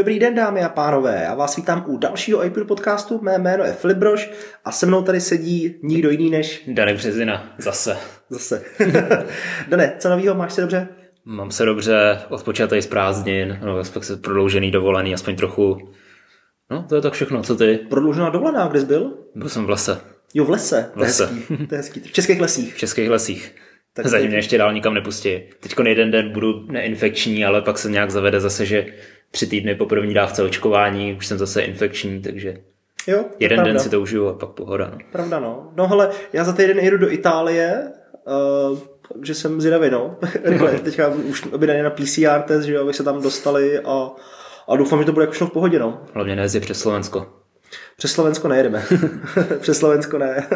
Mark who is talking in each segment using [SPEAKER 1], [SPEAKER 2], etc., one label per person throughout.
[SPEAKER 1] Dobrý den, dámy a pánové. Já vás vítám u dalšího iPod podcastu. Mé jméno je Filip Brož a se mnou tady sedí nikdo jiný než...
[SPEAKER 2] Danek Březina, zase.
[SPEAKER 1] Zase. Dane, co novýho, máš se dobře?
[SPEAKER 2] Mám se dobře, odpočatý z prázdnin, no, se prodloužený dovolený, aspoň trochu. No, to je tak všechno, co ty?
[SPEAKER 1] Prodloužená dovolená, kde jsi byl?
[SPEAKER 2] Byl jsem v lese.
[SPEAKER 1] Jo, v lese.
[SPEAKER 2] V lese.
[SPEAKER 1] To je hezký. To je hezký. V českých lesích.
[SPEAKER 2] V českých lesích.
[SPEAKER 1] Tak
[SPEAKER 2] Zatím mě ještě dál nikam nepustí. Teď jeden den budu neinfekční, ale pak se nějak zavede zase, že tři týdny po první dávce očkování už jsem zase infekční, takže
[SPEAKER 1] Jo,
[SPEAKER 2] jeden
[SPEAKER 1] pravda.
[SPEAKER 2] den si to užiju a pak pohoda. No.
[SPEAKER 1] Pravda, no. No hele, já za týden jedu do Itálie, uh, takže jsem zvědavý, no. Rychle, teďka už objednaný na PCR test, že jo, aby se tam dostali a, a doufám, že to bude jako všechno v pohodě, no.
[SPEAKER 2] Hlavně nejezdě přes Slovensko.
[SPEAKER 1] Přes Slovensko nejedeme. Přes Slovensko ne.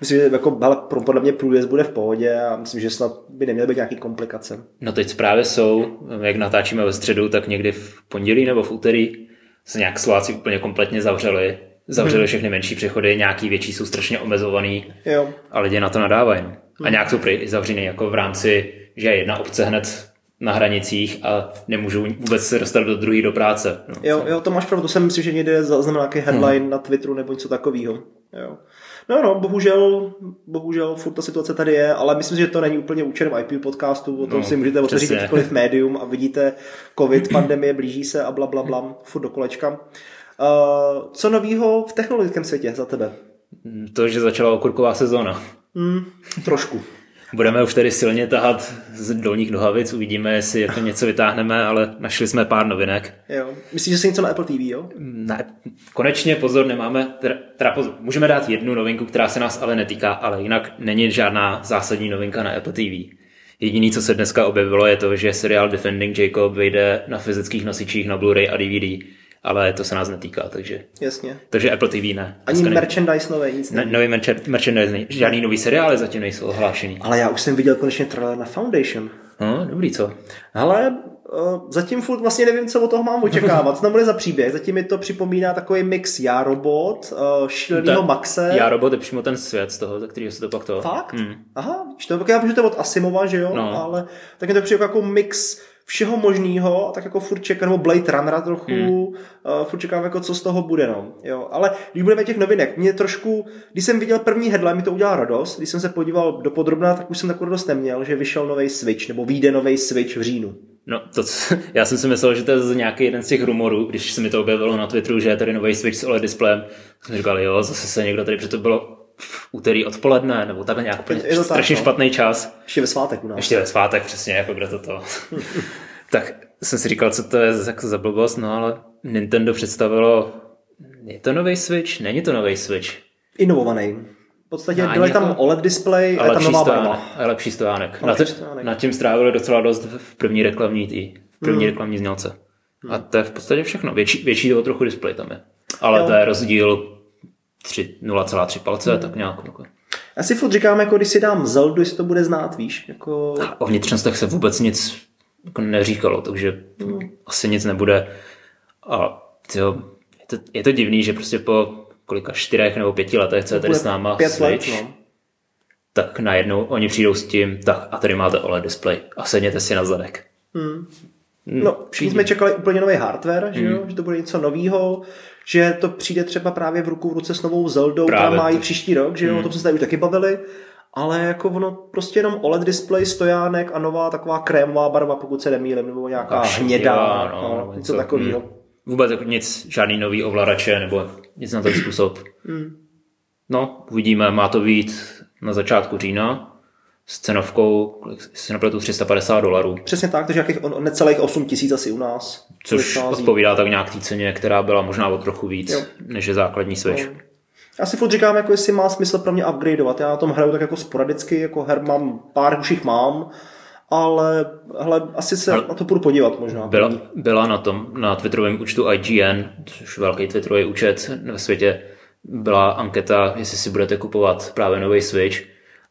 [SPEAKER 1] myslím, že jako, hele, pro- podle mě průjezd bude v pohodě a myslím, že snad by neměly být nějaký komplikace.
[SPEAKER 2] No teď zprávy jsou, jak natáčíme ve středu, tak někdy v pondělí nebo v úterý se nějak Slováci úplně kompletně zavřeli. Zavřeli všechny menší přechody, nějaký větší jsou strašně omezovaný
[SPEAKER 1] Jo.
[SPEAKER 2] a lidi na to nadávají. No. A nějak jsou zavřený jako v rámci, že je jedna obce hned na hranicích a nemůžou vůbec se dostat do druhé do práce. No.
[SPEAKER 1] Jo, jo, to máš pravdu, to jsem myslím, že někde zaznamenal nějaký headline na Twitteru nebo něco takového. Jo. No, no, bohužel, bohužel furt ta situace tady je, ale myslím si, že to není úplně účelem IP podcastu, o tom
[SPEAKER 2] No,
[SPEAKER 1] si můžete otevřít jakýkoliv médium a vidíte covid, pandemie, blíží se a bla, bla, bla, furt do kolečka. Uh, co novýho v technologickém světě za tebe?
[SPEAKER 2] To, že začala okurková sezóna.
[SPEAKER 1] Hmm, trošku.
[SPEAKER 2] Budeme už tady silně tahat z dolních nohavic, uvidíme, jestli jako něco vytáhneme, ale našli jsme pár novinek.
[SPEAKER 1] Jo. Myslíš, že se něco na Apple TV, jo?
[SPEAKER 2] Ne, konečně pozor, nemáme, teda, teda pozor, můžeme dát jednu novinku, která se nás ale netýká, ale jinak není žádná zásadní novinka na Apple TV. Jediný, co se dneska objevilo, je to, že seriál Defending Jacob vyjde na fyzických nosičích na Blu-ray a DVD, ale to se nás netýká, takže,
[SPEAKER 1] Jasně.
[SPEAKER 2] takže Apple TV ne.
[SPEAKER 1] Ani
[SPEAKER 2] Dneska
[SPEAKER 1] merchandise nové, nic
[SPEAKER 2] Ne, nový merch- merchandise, žádný nový seriály zatím nejsou ohlášený.
[SPEAKER 1] Ale já už jsem viděl konečně trailer na Foundation.
[SPEAKER 2] No, dobrý, co?
[SPEAKER 1] Hele, uh, zatím furt vlastně nevím, co od toho mám očekávat. Co tam bude za příběh? Zatím mi to připomíná takový mix Já robot, uh, šílenýho
[SPEAKER 2] Ta-
[SPEAKER 1] Maxe.
[SPEAKER 2] Já robot je přímo ten svět z toho, ze kterého se to pak to...
[SPEAKER 1] Fakt?
[SPEAKER 2] Hmm.
[SPEAKER 1] Aha, to, já vím, že to je od Asimova, že jo?
[SPEAKER 2] No.
[SPEAKER 1] Ale tak je to přijde jako mix všeho možného, tak jako furt čekám, nebo Blade Runnera trochu, hmm. uh, furt čekám, jako co z toho bude, no. Jo, ale když budeme těch novinek, mě trošku, když jsem viděl první headline, mi to udělal radost, když jsem se podíval do podrobna, tak už jsem takovou radost neměl, že vyšel nový Switch, nebo vyjde nový Switch v říjnu.
[SPEAKER 2] No, to, co- já jsem si myslel, že to je z nějaký jeden z těch rumorů, když se mi to objevilo na Twitteru, že je tady nový Switch s OLED displejem. Jsem říkal, jo, zase se někdo tady, protože to bylo v úterý odpoledne, nebo takhle nějak úplně
[SPEAKER 1] Je to tak,
[SPEAKER 2] strašně
[SPEAKER 1] no.
[SPEAKER 2] špatný čas.
[SPEAKER 1] Ještě ve svátek u nás.
[SPEAKER 2] Ještě ve svátek přesně, jako kde to to. tak jsem si říkal, co to je za, za blbost, no ale Nintendo představilo, je to nový Switch? Není to nový Switch.
[SPEAKER 1] Inovovaný. V podstatě
[SPEAKER 2] No,
[SPEAKER 1] byl
[SPEAKER 2] ani
[SPEAKER 1] tam
[SPEAKER 2] jako-
[SPEAKER 1] OLED display a
[SPEAKER 2] A
[SPEAKER 1] je tam nová
[SPEAKER 2] stojánek.
[SPEAKER 1] barva.
[SPEAKER 2] A lepší stojánek.
[SPEAKER 1] A
[SPEAKER 2] Na,
[SPEAKER 1] lepší
[SPEAKER 2] te,
[SPEAKER 1] stojánek.
[SPEAKER 2] nad tím strávili docela dost v první reklamní tý, v první
[SPEAKER 1] Hmm.
[SPEAKER 2] reklamní znělce. A to je v podstatě všechno. Větší, větší toho trochu displej tam je. Ale
[SPEAKER 1] Jo.
[SPEAKER 2] to je rozdíl 3, 0,3 palce,
[SPEAKER 1] Hmm.
[SPEAKER 2] tak nějak. Jako.
[SPEAKER 1] Já si furt říkám, jako když si dám Zeldu, jestli to bude znát, víš. Jako...
[SPEAKER 2] A o vnitřnostech se vůbec nic jako neříkalo, takže
[SPEAKER 1] Hmm.
[SPEAKER 2] asi nic nebude. A tyjo, je, to, je to divný, že prostě po kolika čtyřech nebo pěti letech, co je tady s náma
[SPEAKER 1] pět
[SPEAKER 2] Switch,
[SPEAKER 1] let, no.
[SPEAKER 2] tak najednou oni přijdou s tím, tak a tady máte OLED display a sedněte si na zadek.
[SPEAKER 1] Hmm. No, všichni jsme čekali úplně nový hardware, že,
[SPEAKER 2] Hmm.
[SPEAKER 1] jo? že to bude něco nového, že to přijde třeba právě v ruku v ruce s novou Zeldou, která
[SPEAKER 2] Právě.
[SPEAKER 1] má i příští rok, že jo,
[SPEAKER 2] Hmm.
[SPEAKER 1] o tom jsme se tady už taky bavili, ale jako ono prostě jenom OLED display, stojánek a nová taková krémová barva, pokud se nemýlím, nebo nějaká hnědá, no,
[SPEAKER 2] no,
[SPEAKER 1] no, něco
[SPEAKER 2] něco,
[SPEAKER 1] takového.
[SPEAKER 2] hm. Vůbec jako nic, žádný nový ovladače nebo nic na ten způsob.
[SPEAKER 1] Hmm.
[SPEAKER 2] No, uvidíme, má to být na začátku října s cenovkou, si nepletu, 350 dolarů,
[SPEAKER 1] Přesně tak, takže jakých on- necelých 8 tisíc asi u nás.
[SPEAKER 2] což
[SPEAKER 1] vychází.
[SPEAKER 2] odpovídá tak nějak té ceně, která byla možná o trochu víc,
[SPEAKER 1] Jo.
[SPEAKER 2] než je základní Switch.
[SPEAKER 1] No. Já si furt říkám, jako jestli má smysl pro mě upgradeovat. Já na tom hraju tak jako sporadicky, jako her mám, pár už jich mám, ale hele, asi se
[SPEAKER 2] Ale-
[SPEAKER 1] na to půjdu podívat možná.
[SPEAKER 2] Byla, byla na tom, na twitterovém účtu IGN, což je velký twitterový účet ve světě, byla anketa, jestli si budete kupovat právě nový Switch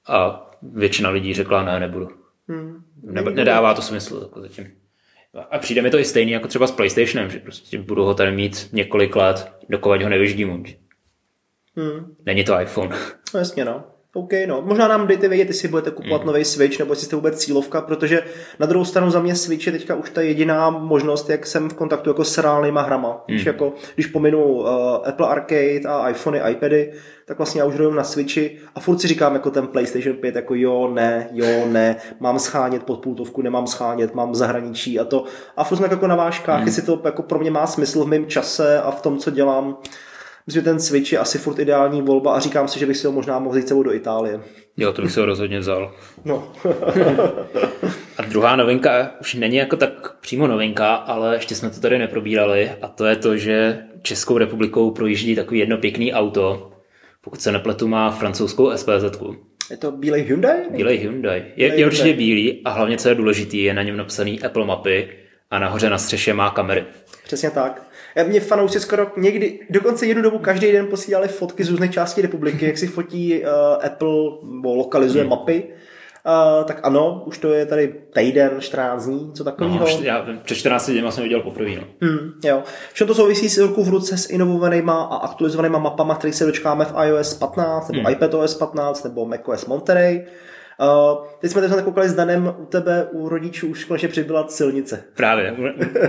[SPEAKER 2] a většina lidí řekla ne, nebudu.
[SPEAKER 1] Hmm.
[SPEAKER 2] Ne, nedává to smysl jako zatím. A přijde mi to i stejný jako třeba s PlayStationem, že prostě budu ho tady mít několik let, dokud ho nevyždím.
[SPEAKER 1] Hmm.
[SPEAKER 2] Není to iPhone.
[SPEAKER 1] No jasně, no. OK, no. Možná nám dejte vědět, jestli budete kupovat mm. nový Switch, nebo jestli jste vůbec cílovka, protože na druhou stranu za mě Switch je teďka už ta jediná možnost, jak jsem v kontaktu jako s reálnýma hrama. Mm. Když, jako, když pominu uh, Apple Arcade a iPhony, iPady, tak vlastně já už hraju na Switchi a furt si říkám jako ten PlayStation 5, jako jo, ne, jo, ne, mám schánět pod půltovku, nemám schánět, mám zahraničí a to. A furt jsme jako na váškách, mm. jestli to jako pro mě má smysl v mém čase a v tom, co dělám. Myslím, že ten Switch je asi furt ideální volba a říkám si, že bych si ho možná mohl jít do Itálie.
[SPEAKER 2] Jo, to bych si ho rozhodně vzal.
[SPEAKER 1] No.
[SPEAKER 2] a druhá novinka už není jako tak přímo novinka, ale ještě jsme to tady neprobírali a to je to, že Českou republikou projíždí takový jedno pěkný auto, pokud se nepletu, má francouzskou SPZ.
[SPEAKER 1] Je to bílej Hyundai?
[SPEAKER 2] Bílej Hyundai. Je, je určitě bílý a hlavně, co je důležitý, je na něm napsaný Apple mapy a nahoře na střeše má kamery.
[SPEAKER 1] Přesně tak. Mě fanoušci skoro někdy, dokonce jednu dobu každý den posílali fotky z různých částí republiky, jak si fotí uh, Apple, bo lokalizuje hmm. mapy. Uh, tak ano, už to je tady týden, 14 dní, co takového.
[SPEAKER 2] No, já před 14 dny jsem viděl poprvé. No.
[SPEAKER 1] Hmm, jo. Všem to souvisí s ruku v ruce s inovovanýma a aktualizovanýma mapama, které se dočkáme v iOS 15, nebo hmm. iPadOS 15, nebo macOS Monterey. Uh, teď jsme teď koukali s Danem u tebe, u rodičů už konečně přibyla silnice.
[SPEAKER 2] Právě, u,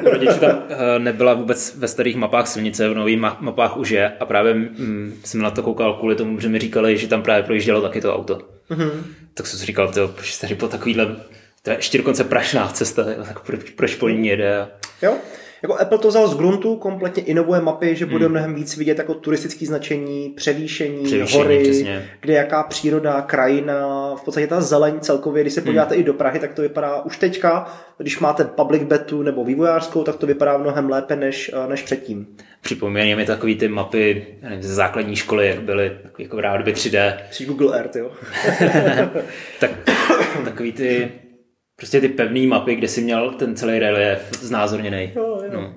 [SPEAKER 2] u rodičů tam uh, nebyla vůbec ve starých mapách silnice, v nových mapách už je a právě mm, jsem na to koukal kvůli tomu, že mi říkali, že tam právě projíždělo taky to auto. Mm-hmm. Tak jsem si říkal, to, proč tady po takovýhle, to je ještě dokonce prašná cesta, tak proč, proč po ní jede.
[SPEAKER 1] Jo, jako Apple to vzal z gruntu, kompletně inovuje mapy, že bude hmm. mnohem víc vidět jako turistické značení, převýšení, převýšení hory, přesně. kde jaká příroda, krajina, v podstatě ta zeleň celkově, když se podíváte hmm. i do Prahy, tak to vypadá už teďka, když máte public betu nebo vývojářskou, tak to vypadá mnohem lépe než, eh, než předtím.
[SPEAKER 2] Připomínají mi takový ty mapy nevím, ze základní školy, jak byly jako v rádoby 3D.
[SPEAKER 1] Při Google Earth, jo.
[SPEAKER 2] tak, takový ty Prostě ty pevné mapy, kde si měl ten celý relief znázorněný.
[SPEAKER 1] Jo, jo. No.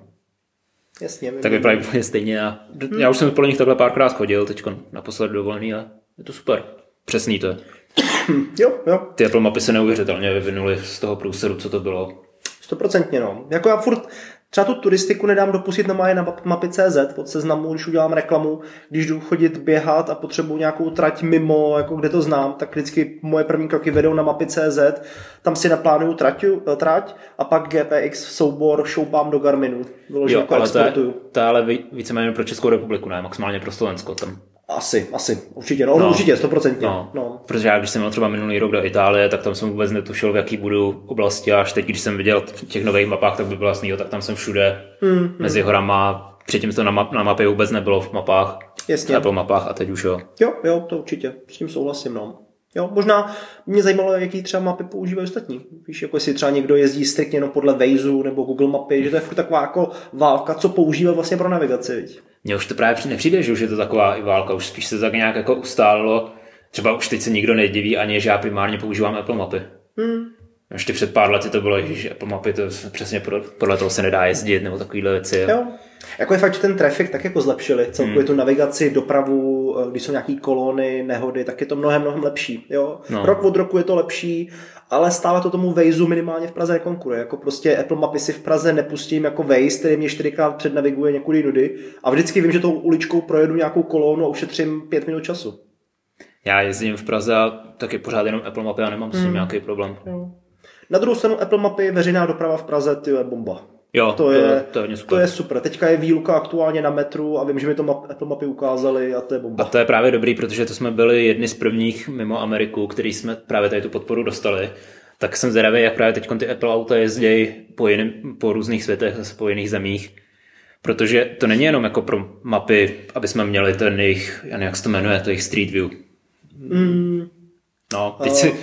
[SPEAKER 1] Jasně.
[SPEAKER 2] Tak vypadají úplně stejně. A hmm. Já už jsem podle nich takhle párkrát chodil, teď naposled dovolený a je to super. Přesný to je.
[SPEAKER 1] jo, jo.
[SPEAKER 2] Ty Apple mapy se neuvěřitelně vyvinuly z toho průseru, co to bylo.
[SPEAKER 1] Stoprocentně, no. Jako já furt, Třeba tu turistiku nedám dopustit na moje mapy CZ pod seznamu, když udělám reklamu, když jdu chodit běhat a potřebuji nějakou trať mimo, jako kde to znám, tak vždycky moje první kroky vedou na mapy CZ, tam si naplánuju trať, trať a pak GPX soubor šoupám do Garminu.
[SPEAKER 2] jo, jako ale to je, to je ale víceméně pro Českou republiku, ne maximálně pro Slovensko. Tam
[SPEAKER 1] asi, asi, určitě, no, no určitě, stoprocentně. No,
[SPEAKER 2] no. Protože já, když jsem měl třeba minulý rok do Itálie, tak tam jsem vůbec netušil, v jaký budu oblasti, až teď, když jsem viděl v těch nových mapách, tak by bylo jasný, tak tam jsem všude mm, mezi mm. horama, předtím to na, map, na mapě vůbec nebylo v mapách,
[SPEAKER 1] Jasně.
[SPEAKER 2] Apple mapách a teď už jo.
[SPEAKER 1] Jo, jo, to určitě, s tím souhlasím, no. Jo, možná mě zajímalo, jaký třeba mapy používají ostatní. Víš, jako jestli třeba někdo jezdí striktně jenom podle Waze nebo Google mapy, že to je furt taková jako válka, co používá vlastně pro navigaci. Viď?
[SPEAKER 2] Mně už to právě nepřijde, že už je to taková i válka, už spíš se tak nějak jako ustálilo. Třeba už teď se nikdo nediví ani, že já primárně používám Apple mapy. Hmm. Ještě před pár lety to bylo, že Apple mapy to přesně podle toho se nedá jezdit nebo takovéhle věci.
[SPEAKER 1] Jo. Jako je fakt, že ten trafik tak jako zlepšili, celkově hmm. tu navigaci, dopravu, eh, když jsou nějaký kolony, nehody, tak je to mnohem, mnohem lepší. Jo? No. Rok od roku je to lepší, ale stále to tomu Waze minimálně v Praze nekonkuruje. Jako prostě Apple mapy si v Praze nepustím jako Waze, který mě čtyřikrát přednaviguje někudy nudy a vždycky vím, že tou uličkou projedu nějakou kolonu a ušetřím pět minut času.
[SPEAKER 2] Já jezdím v Praze a taky pořád jenom Apple mapy a nemám s tím hmm. nějaký problém. Jo.
[SPEAKER 1] Na druhou stranu Apple mapy, veřejná doprava v Praze, ty je bomba.
[SPEAKER 2] Jo, to, je, to, je,
[SPEAKER 1] super. to je super. Teďka je výluka aktuálně na metru a vím, že mi to map, Apple mapy ukázali a to je bomba.
[SPEAKER 2] A to je právě dobrý, protože to jsme byli jedni z prvních mimo Ameriku, který jsme právě tady tu podporu dostali. Tak jsem zvědavý, jak právě teď ty Apple auta jezdí po, jiným, po různých světech, zase po jiných zemích. Protože to není jenom jako pro mapy, aby jsme měli ten jejich, já nevím, jak se to jmenuje, to jejich Street View. Mm. No, teď uh, si,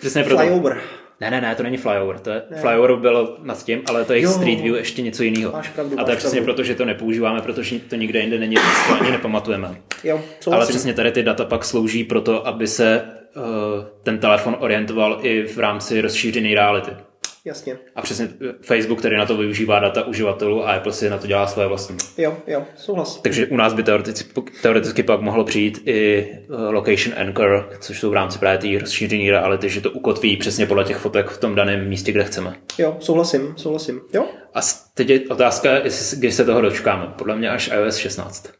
[SPEAKER 2] přesně proto.
[SPEAKER 1] Flyover.
[SPEAKER 2] Ne, ne, ne, to není flyover. To je, ne. flyover bylo nad tím, ale to je jo, Street View ještě něco jiného.
[SPEAKER 1] pravdu,
[SPEAKER 2] a to je přesně pravdu. proto, že to nepoužíváme, protože to nikde jinde není, to ani nepamatujeme.
[SPEAKER 1] Jo,
[SPEAKER 2] ale přesně tady ty data pak slouží pro to, aby se uh, ten telefon orientoval i v rámci rozšířené reality.
[SPEAKER 1] Jasně.
[SPEAKER 2] A přesně Facebook, který na to využívá data uživatelů a Apple si na to dělá své vlastní.
[SPEAKER 1] Jo, jo, souhlas.
[SPEAKER 2] Takže u nás by teoreticky, teoreticky pak mohlo přijít i eh, Location Anchor, což jsou v rámci právě té rozšířené reality, že to ukotví přesně podle těch fotek v tom daném místě, kde chceme.
[SPEAKER 1] Jo, souhlasím, souhlasím. Jo.
[SPEAKER 2] A teď je otázka, kdy se toho dočkáme. Podle mě až iOS 16.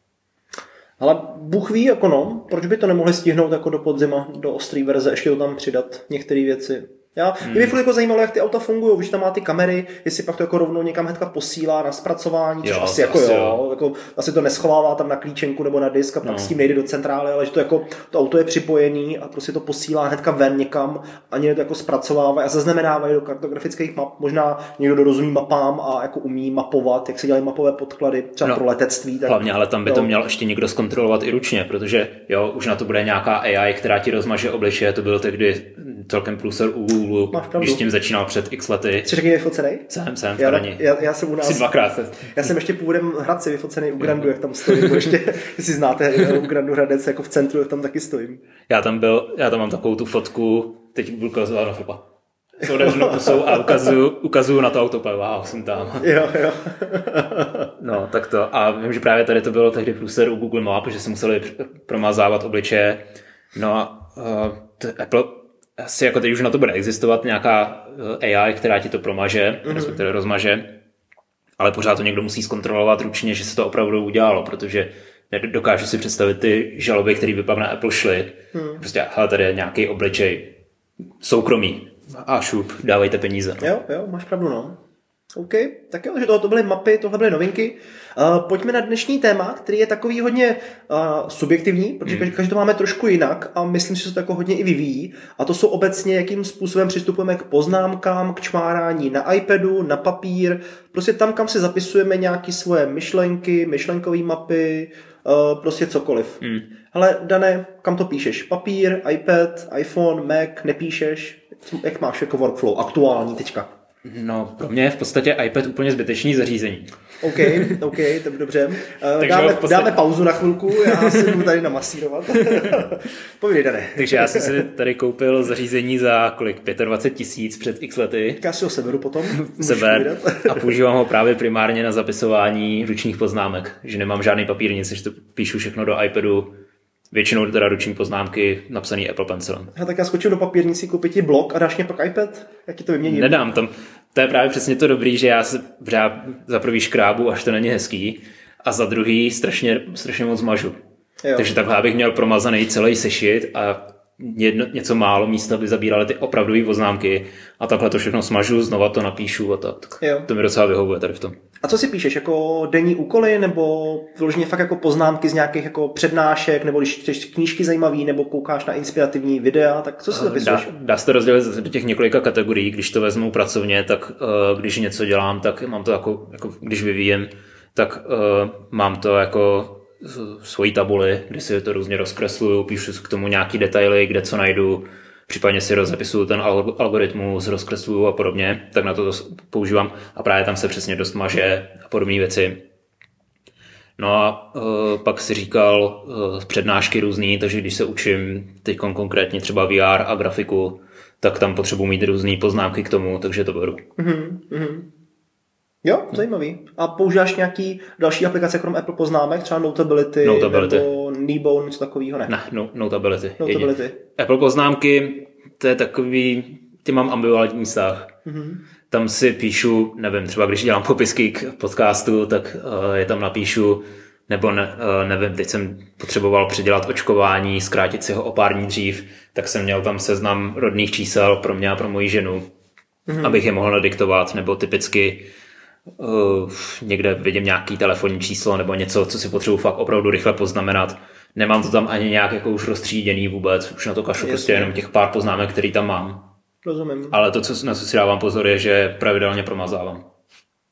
[SPEAKER 1] Ale Bůh ví, jako no, proč by to nemohli stihnout jako do podzima, do ostrý verze, ještě to tam přidat některé věci. Já, hmm. Mě by furt jako zajímalo, jak ty auta fungují, když tam má ty kamery, jestli pak to jako rovnou někam hnedka posílá na zpracování, což
[SPEAKER 2] Jo,
[SPEAKER 1] asi jako
[SPEAKER 2] asi
[SPEAKER 1] jo,
[SPEAKER 2] jo.
[SPEAKER 1] jako asi to neschovává tam na klíčenku nebo na disk a pak
[SPEAKER 2] No.
[SPEAKER 1] s tím nejde do centrály, ale že to jako to auto je připojený a prostě to posílá hnedka ven někam, ani to jako zpracovává a zaznamenávají do kartografických map, možná někdo kdo rozumí mapám a jako umí mapovat, jak se dělají mapové podklady, třeba
[SPEAKER 2] No,
[SPEAKER 1] pro letectví. Tak
[SPEAKER 2] Hlavně, ale tam by to
[SPEAKER 1] jo.
[SPEAKER 2] měl ještě někdo zkontrolovat i ručně, protože jo, už na to bude nějaká AI, která ti rozmaže obličeje, to byl tehdy celkem průser u
[SPEAKER 1] Pravdu.
[SPEAKER 2] když s tím začínal před x lety.
[SPEAKER 1] Jsi řekl vyfocený?
[SPEAKER 2] Jsem, jsem v
[SPEAKER 1] Já, já, já, jsem u nás,
[SPEAKER 2] dvakrát.
[SPEAKER 1] já jsem ještě původem Hradci vyfocený u Grandu, jak tam stojím. ještě, jestli znáte u Grandu Hradec, jako v centru, jak tam taky stojím.
[SPEAKER 2] Já tam byl, já tam mám takovou tu fotku, teď budu ukazovat na flipa. S otevřenou pusou a ukazuju, ukazuju na to auto, wow, jsem tam.
[SPEAKER 1] Jo, jo.
[SPEAKER 2] No, tak to. A vím, že právě tady to bylo tehdy průser u Google Map, že se museli pr- promazávat obličeje. No a uh, Apple asi jako teď už na to bude existovat nějaká eh, AI, která ti to promaže, mm-hmm. respektive rozmaže, ale pořád to někdo musí zkontrolovat ručně, že se to opravdu udělalo, protože dokážu si představit ty žaloby, které by pak na Apple šly. Hmm. Prostě, hele, tady je nějaký obličej soukromý a šup, dávejte peníze.
[SPEAKER 1] Jo, jo, máš pravdu, no. OK, tak jo, že tohle to byly mapy, tohle byly novinky. Uh, pojďme na dnešní téma, který je takový hodně uh, subjektivní, protože každý, každý to máme trošku jinak a myslím, že se to jako hodně i vyvíjí. A to jsou obecně, jakým způsobem přistupujeme k poznámkám, k čmárání na iPadu, na papír, prostě tam, kam si zapisujeme nějaké svoje myšlenky, myšlenkové mapy, uh, prostě cokoliv. Hmm. Ale Dané, kam to píšeš? Papír, iPad, iPhone, Mac, nepíšeš? Jak máš jako workflow aktuální teďka?
[SPEAKER 2] No, pro mě je v podstatě iPad úplně zbytečný zařízení.
[SPEAKER 1] OK, OK, to dobře. Uh, dáme,
[SPEAKER 2] podstatě-
[SPEAKER 1] dáme pauzu na chvilku, já si budu tady namasírovat. Povídej, Dané.
[SPEAKER 2] Takže já jsem si tady koupil zařízení za kolik? 25 tisíc před x lety.
[SPEAKER 1] Já si ho seberu potom. můžeš
[SPEAKER 2] Sebe
[SPEAKER 1] povídat.
[SPEAKER 2] a používám ho právě primárně na zapisování ručních poznámek, že nemám žádný papír, nic, že to píšu všechno do iPadu, většinou teda ruční poznámky napsaný Apple Pencilem.
[SPEAKER 1] Já tak já skočím do papírnicí, koupit ti blok a dáš mě pak iPad? Jak ti to vyměním?
[SPEAKER 2] Nedám tam, to je právě přesně to dobrý, že já se za prvý škrábu, až to není hezký, a za druhý strašně, strašně moc mažu.
[SPEAKER 1] Jo.
[SPEAKER 2] Takže takhle abych měl promazaný celý sešit a jedno, něco málo místa by zabíraly ty opravdové poznámky a takhle to všechno smažu, znova to napíšu a tak.
[SPEAKER 1] Jo.
[SPEAKER 2] To mi docela vyhovuje tady v tom.
[SPEAKER 1] A co si píšeš, jako denní úkoly, nebo vyloženě fakt jako poznámky z nějakých jako přednášek, nebo když čteš knížky zajímavý, nebo koukáš na inspirativní videa, tak co si
[SPEAKER 2] Dá,
[SPEAKER 1] zapisuješ?
[SPEAKER 2] dá se to rozdělit do těch několika kategorií. Když to vezmu pracovně, tak uh, když něco dělám, tak mám to jako, jako když vyvíjem, tak uh, mám to jako svoji tabuli, kde si to různě rozkresluju, píšu k tomu nějaký detaily, kde co najdu, případně si rozepisuju ten alg- algoritmus, rozkresluju a podobně, tak na to, to používám a právě tam se přesně dost maže a podobné věci. No a uh, pak si říkal uh, přednášky různý, takže když se učím teď konkrétně třeba VR a grafiku, tak tam potřebuji mít různé poznámky k tomu, takže to beru.
[SPEAKER 1] Jo, zajímavý. A používáš nějaký další aplikace krom Apple poznámek, třeba Notability,
[SPEAKER 2] Notability.
[SPEAKER 1] nebo Kneebone, něco takového, ne?
[SPEAKER 2] Ne, no, Notability. jedině.
[SPEAKER 1] Notability.
[SPEAKER 2] Apple poznámky, to je takový, ty mám ambivalentní vztah. Mm-hmm. Tam si píšu, nevím, třeba když dělám popisky k podcastu, tak uh, je tam napíšu, nebo ne, uh, nevím, teď jsem potřeboval předělat očkování, zkrátit si ho o pár dní dřív, tak jsem měl tam seznam rodných čísel pro mě a pro moji ženu, mm-hmm. abych je mohl nadiktovat, nebo typicky uh, někde vidím nějaký telefonní číslo nebo něco, co si potřebuji fakt opravdu rychle poznamenat. Nemám to tam ani nějak jako už rozstříděný vůbec, už na to kašlu prostě jenom těch pár poznámek, který tam mám.
[SPEAKER 1] Rozumím.
[SPEAKER 2] Ale to, co, na co si dávám pozor, je, že pravidelně promazávám.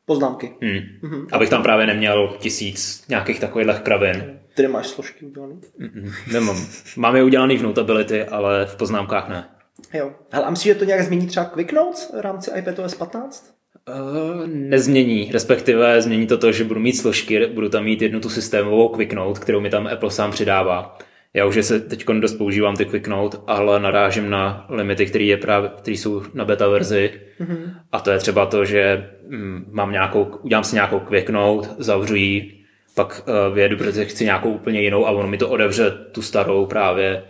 [SPEAKER 1] Poznámky.
[SPEAKER 2] Hmm. Mm-hmm. Abych tam právě neměl tisíc nějakých takových kravin.
[SPEAKER 1] Ty nemáš složky udělaný?
[SPEAKER 2] Mm-mm. Nemám. Mám je udělaný v Notability, ale v poznámkách ne.
[SPEAKER 1] Jo. Hele, a myslíš, že to nějak změní třeba Quick Notes v rámci iPadOS 15?
[SPEAKER 2] Uh, nezmění, respektive změní to to, že budu mít složky, budu tam mít jednu tu systémovou Quick Note, kterou mi tam Apple sám přidává. Já už se teď dost používám ty Quick Note, ale narážím na limity, které je právě, které jsou na beta verzi. Mm-hmm. A to je třeba to, že mm, mám nějakou, udělám si nějakou Quick Note, zavřu ji, pak uh, vyjedu, protože chci nějakou úplně jinou a on mi to odevře tu starou právě.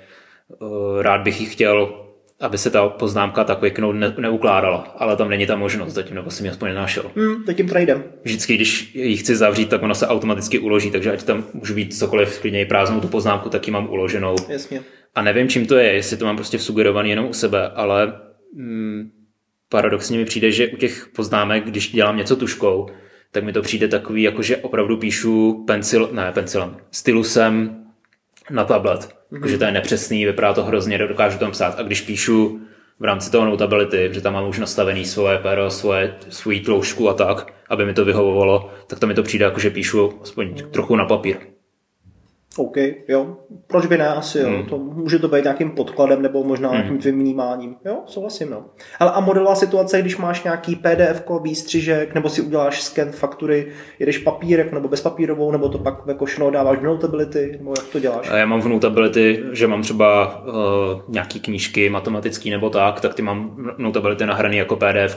[SPEAKER 2] Uh, rád bych ji chtěl aby se ta poznámka tak quicknout ne, neukládala, ale tam není ta možnost zatím, nebo jsem ji aspoň nenašel.
[SPEAKER 1] Hmm, tak tím tradem.
[SPEAKER 2] Vždycky, když ji chci zavřít, tak ona se automaticky uloží, takže ať tam můžu být cokoliv, klidně i prázdnou tu poznámku, tak ji mám uloženou.
[SPEAKER 1] Jasně.
[SPEAKER 2] A nevím, čím to je, jestli to mám prostě sugerovaný jenom u sebe, ale mm, paradoxně mi přijde, že u těch poznámek, když dělám něco tuškou, tak mi to přijde takový, jako že opravdu píšu pencil, ne pencilem, stylusem na tablet. Mm-hmm. Jakože to je nepřesný, vypadá to hrozně, dokážu tam psát. A když píšu v rámci toho Notability, že tam mám už nastavený svoje pero, svoje, svoji tloušku a tak, aby mi to vyhovovalo, tak to mi to přijde jako, že píšu aspoň trochu na papír.
[SPEAKER 1] OK, jo. Proč by ne asi, jo. Hmm. To může to být nějakým podkladem nebo možná hmm. nějakým tvým vnímáním. Jo, souhlasím, no. Ale a modelová situace, když máš nějaký PDF, výstřižek, nebo si uděláš scan faktury, jedeš papírek nebo bezpapírovou, nebo to pak jako šno dáváš v Notability, nebo jak to děláš?
[SPEAKER 2] A já mám v Notability, že mám třeba uh, nějaký knížky matematický nebo tak, tak ty mám Notability nahraný jako PDF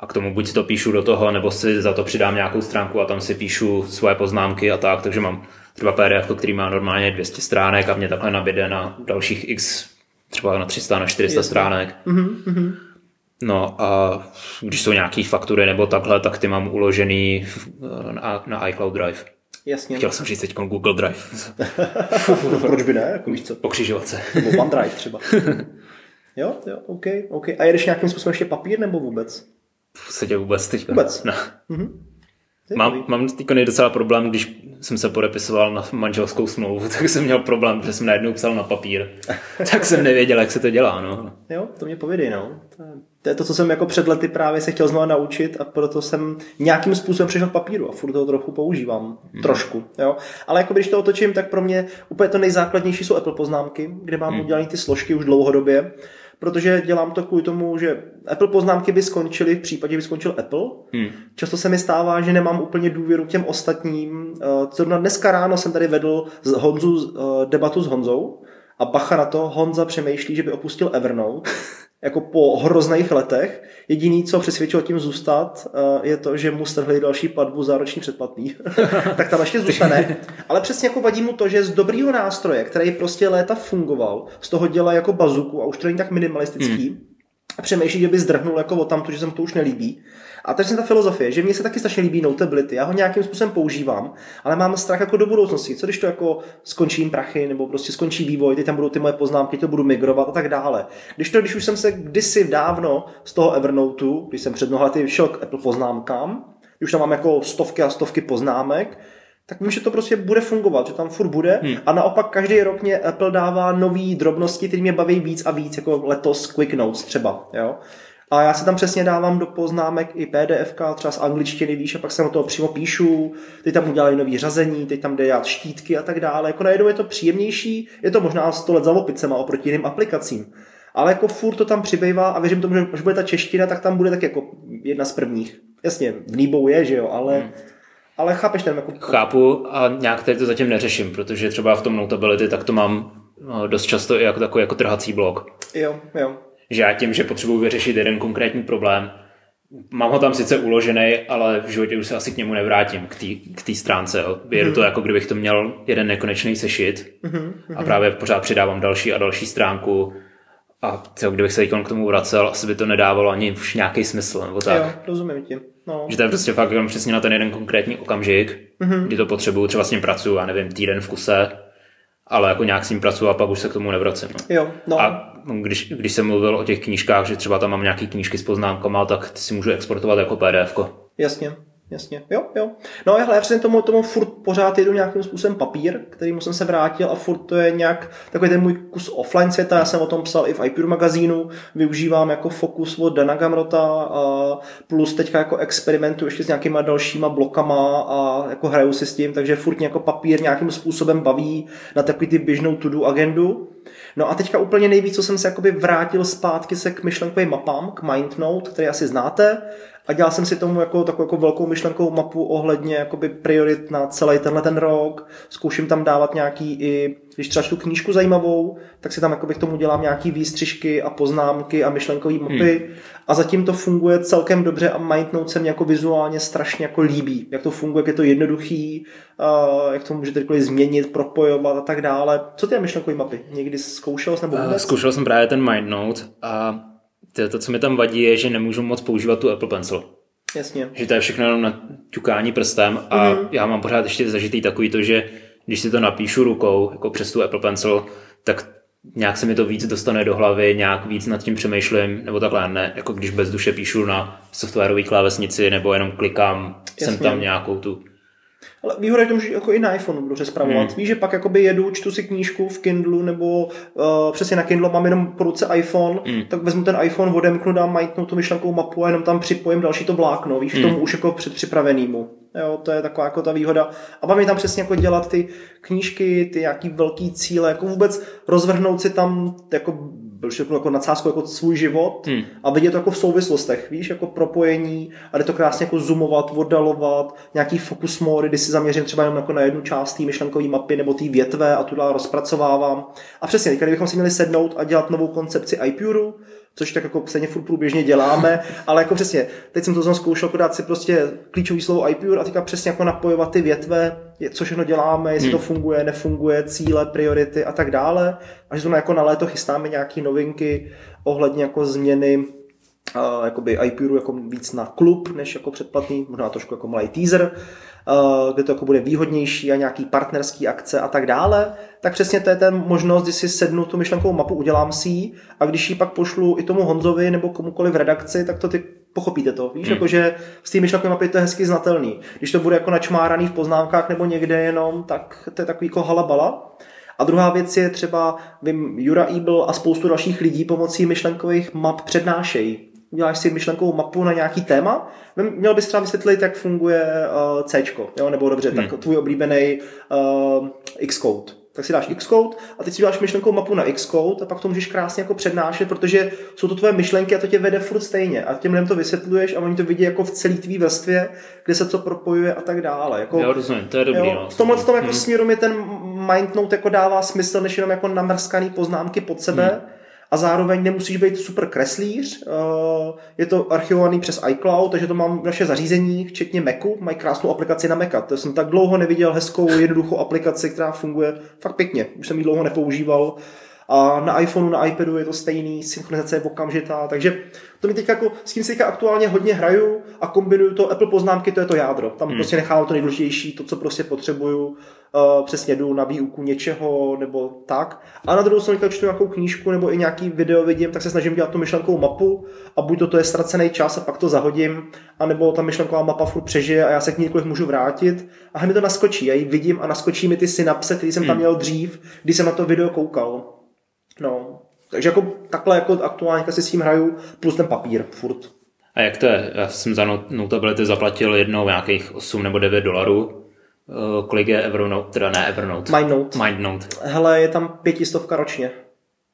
[SPEAKER 2] a k tomu buď si to píšu do toho, nebo si za to přidám nějakou stránku a tam si píšu svoje poznámky a tak, takže mám třeba PDF, který má normálně 200 stránek a mě takhle nabíde na dalších x, třeba na 300, na 400 Jasně. stránek. Mm-hmm. No a když jsou nějaký faktury nebo takhle, tak ty mám uložený na, na iCloud Drive.
[SPEAKER 1] Jasně.
[SPEAKER 2] Chtěl jsem říct teď Google Drive.
[SPEAKER 1] Proč by ne? Jako víš co?
[SPEAKER 2] Pokřižovat se.
[SPEAKER 1] Nebo OneDrive třeba. jo, jo, OK, OK. A jedeš nějakým způsobem ještě papír nebo vůbec?
[SPEAKER 2] V podstatě vůbec teď.
[SPEAKER 1] Vůbec?
[SPEAKER 2] No. Mm-hmm. Mám, mám teď docela problém, když jsem se podepisoval na manželskou smlouvu, tak jsem měl problém, že jsem najednou psal na papír. tak jsem nevěděl, jak se to dělá. No.
[SPEAKER 1] Jo, to mě povědej, no. To je, to je to, co jsem jako před lety právě se chtěl znovu naučit a proto jsem nějakým způsobem přišel k papíru a furt toho trochu používám. Hmm. Trošku, jo. Ale jako když to otočím, tak pro mě úplně to nejzákladnější jsou Apple poznámky, kde mám hmm. udělané ty složky už dlouhodobě protože dělám to kvůli tomu, že Apple poznámky by skončily v případě, by skončil Apple. Hmm. Často se mi stává, že nemám úplně důvěru těm ostatním. Zrovna eh, dneska ráno jsem tady vedl z Honzu, eh, debatu s Honzou a bacha na to, Honza přemýšlí, že by opustil Evernote jako po hrozných letech. Jediný, co přesvědčilo tím zůstat, eh, je to, že mu strhli další platbu za roční předplatný. tak tam ještě zůstane. Ale přesně jako vadí mu to, že z dobrýho nástroje, který prostě léta fungoval, z toho dělá jako bazuku a už to není tak minimalistický, hmm. a přemýšlí, že by zdrhnul jako o tam, že se mu to už nelíbí. A to je ta filozofie, že mně se taky strašně líbí Notability, já ho nějakým způsobem používám, ale mám strach jako do budoucnosti. Co když to jako skončím prachy, nebo prostě skončí vývoj, teď tam budou ty moje poznámky, to budu migrovat a tak dále. Když to, když už jsem se kdysi dávno z toho Evernoteu, když jsem před mnoha lety šel k Apple poznámkám, už tam mám jako stovky a stovky poznámek, tak vím, že to prostě bude fungovat, že tam furt bude. Hmm. A naopak každý rok mě Apple dává nové drobnosti, které mě baví víc a víc, jako letos Quick Notes třeba. Jo? A já se tam přesně dávám do poznámek i PDF, třeba z angličtiny, víš, a pak se na to přímo píšu, teď tam udělali nový řazení, teď tam jde dělat štítky a tak dále. Jako najednou je to příjemnější, je to možná 100 let za opicema oproti jiným aplikacím. Ale jako furt to tam přibývá a věřím tomu, že až bude ta čeština, tak tam bude tak jako jedna z prvních. Jasně, v Nýbou je, že jo, ale... Hmm. Ale chápeš ten jako...
[SPEAKER 2] Chápu a nějak tady to zatím neřeším, protože třeba v tom Notability tak to mám no, dost často i jako takový jako trhací blok.
[SPEAKER 1] Jo, jo
[SPEAKER 2] že já tím, že potřebuji vyřešit jeden konkrétní problém, mám ho tam sice uložený, ale v životě už se asi k němu nevrátím, k té stránce. Jo. Mm-hmm. to jako kdybych to měl jeden nekonečný sešit mm-hmm. a právě pořád přidávám další a další stránku a co, kdybych se k tomu vracel, asi by to nedávalo ani už nějaký smysl, nebo tak.
[SPEAKER 1] Jo, rozumím ti. No.
[SPEAKER 2] Že to je prostě fakt přesně na ten jeden konkrétní okamžik, mm-hmm. kdy to potřebuju, třeba s ním pracuju, já nevím, týden v kuse, ale jako nějak s ním pracuji a pak už se k tomu nevracím. No.
[SPEAKER 1] Jo, no.
[SPEAKER 2] A když, když jsem mluvil o těch knížkách, že třeba tam mám nějaké knížky s poznámkama, tak ty si můžu exportovat jako PDF. -ko.
[SPEAKER 1] Jasně. Jasně, jo, jo. No ale já přesně tomu, tomu furt pořád jedu nějakým způsobem papír, kterým jsem se vrátil a furt to je nějak takový ten můj kus offline světa, já jsem o tom psal i v iPure magazínu, využívám jako fokus od Dana Gamrota a plus teďka jako experimentu ještě s nějakýma dalšíma blokama a jako hraju si s tím, takže furt jako papír nějakým způsobem baví na takový ty běžnou to-do agendu. No a teďka úplně nejvíc, co jsem se jakoby vrátil zpátky se k myšlenkovým mapám, k MindNote, který asi znáte, a dělal jsem si tomu jako takovou jako velkou myšlenkovou mapu ohledně jakoby priorit na celý tenhle ten rok. Zkouším tam dávat nějaký i Když třeba čtu knížku zajímavou, tak si tam jakoby k tomu dělám nějaký výstřižky a poznámky a myšlenkové mapy hmm. a zatím to funguje celkem dobře a MindNote se mě jako vizuálně strašně jako líbí. Jak to funguje, jak je to jednoduchý, uh, jak to můžete kdykoliv změnit, propojovat a tak dále. Co ty myšlenkové mapy? Někdy zkoušel jsi nebo
[SPEAKER 2] vůbec? Uh, zkoušel jsem právě ten MindNote a to, to, co mi tam vadí, je, že nemůžu moc používat tu Apple Pencil.
[SPEAKER 1] Jasně.
[SPEAKER 2] Že to je všechno jenom na ťukání prstem a mm. já mám pořád ještě zažitý takový to, že když si to napíšu rukou, jako přes tu Apple Pencil, tak nějak se mi to víc dostane do hlavy, nějak víc nad tím přemýšlím, nebo takhle ne, jako když bez duše píšu na softwarové klávesnici, nebo jenom klikám Jasně. jsem tam nějakou tu
[SPEAKER 1] ale výhoda je v tom, že jako i na iPhone budu zpravovat. Hmm. Víš, že pak jakoby jedu, čtu si knížku v Kindlu nebo uh, přesně na Kindle mám jenom po ruce iPhone, hmm. tak vezmu ten iPhone, odemknu, dám majtnou tu myšlenkovou mapu a jenom tam připojím další to vlákno, víš, hmm. k tomu už jako předpřipravenýmu. Jo, to je taková jako ta výhoda. A baví tam přesně jako dělat ty knížky, ty nějaký velký cíle, jako vůbec rozvrhnout si tam jako byl řeknu jako nadsázku jako svůj život hmm. a vidět to jako v souvislostech, víš, jako propojení a jde to krásně jako zoomovat, oddalovat, nějaký focus mode, kdy si zaměřím třeba jenom jako na jednu část té myšlenkové mapy nebo té větve a tu dál rozpracovávám. A přesně, kdybychom si měli sednout a dělat novou koncepci iPure, což tak jako stejně furt průběžně děláme, ale jako přesně, teď jsem to znovu zkoušel, jako dát si prostě klíčový slovo iPure a teďka přesně jako napojovat ty větve, co všechno děláme, jestli hmm. to funguje, nefunguje, cíle, priority a tak dále. A že na, jako na léto chystáme nějaké novinky ohledně jako změny uh, jakoby iPure jako víc na klub, než jako předplatný, možná trošku jako malý teaser. Eh, kde to jako bude výhodnější a nějaký partnerský akce a tak dále, tak přesně to je ten možnost, kdy si sednu tu myšlenkovou mapu, udělám si ji a když ji pak pošlu i tomu Honzovi nebo komukoliv v redakci, tak to ty pochopíte to, víš, hmm. jakože z té myšlenkové mapy to je hezky znatelný. Když to bude jako načmáraný v poznámkách nebo někde jenom, tak to je takový jako halabala. A druhá věc je třeba, vím, Jura Ebel a spoustu dalších lidí pomocí myšlenkových map přednášejí uděláš si myšlenkovou mapu na nějaký téma, měl bys třeba vysvětlit, jak funguje uh, C, jo, nebo dobře, hmm. tak tvůj oblíbený uh, Xcode. Tak si dáš Xcode a teď si děláš myšlenkovou mapu na Xcode a pak to můžeš krásně jako přednášet, protože jsou to tvoje myšlenky a to tě vede furt stejně. A těm lidem to vysvětluješ a oni to vidí jako v celý tvý vrstvě, kde se co propojuje a tak dále. Jako,
[SPEAKER 2] jo, rozumím, to je dobrý. Jo,
[SPEAKER 1] no. V tomhle tom jako hmm. směru mi ten MindNote jako dává smysl, než jenom jako namrskaný poznámky pod sebe, hmm a zároveň nemusíš být super kreslíř. Eh, je to archivovaný přes iCloud, takže to mám naše zařízení, včetně Macu. Mají krásnou aplikaci na Maca. To jsem tak dlouho neviděl hezkou, jednoduchou aplikaci, která funguje fakt pěkně. Už jsem ji dlouho nepoužíval. A na iPhoneu, na iPadu je to stejný, synchronizace je okamžitá, takže to mi teď jako, s tím si teďka aktuálně hodně hraju a kombinuju to Apple poznámky, to je to jádro. Tam hmm. prostě nechávám to nejdůležitější, to, co prostě potřebuju, uh, přesně jdu na výuku něčeho nebo tak. A na druhou stranu, když čtu nějakou knížku nebo i nějaký video vidím, tak se snažím dělat tu myšlenkovou mapu a buď to, to je ztracený čas a pak to zahodím, anebo ta myšlenková mapa furt přežije a já se k ní několik můžu vrátit a mi to naskočí. Já ji vidím a naskočí mi ty synapse, které jsem tam hmm. měl dřív, když jsem na to video koukal. No, takže jako takhle jako aktuálně si s tím hraju, plus ten papír furt.
[SPEAKER 2] A jak to je? Já jsem za Notability zaplatil jednou nějakých 8 nebo 9 dolarů. Eh, kolik je Evernote, teda ne Evernote?
[SPEAKER 1] Mindnote.
[SPEAKER 2] Mindnote.
[SPEAKER 1] Hele, je tam pětistovka ročně.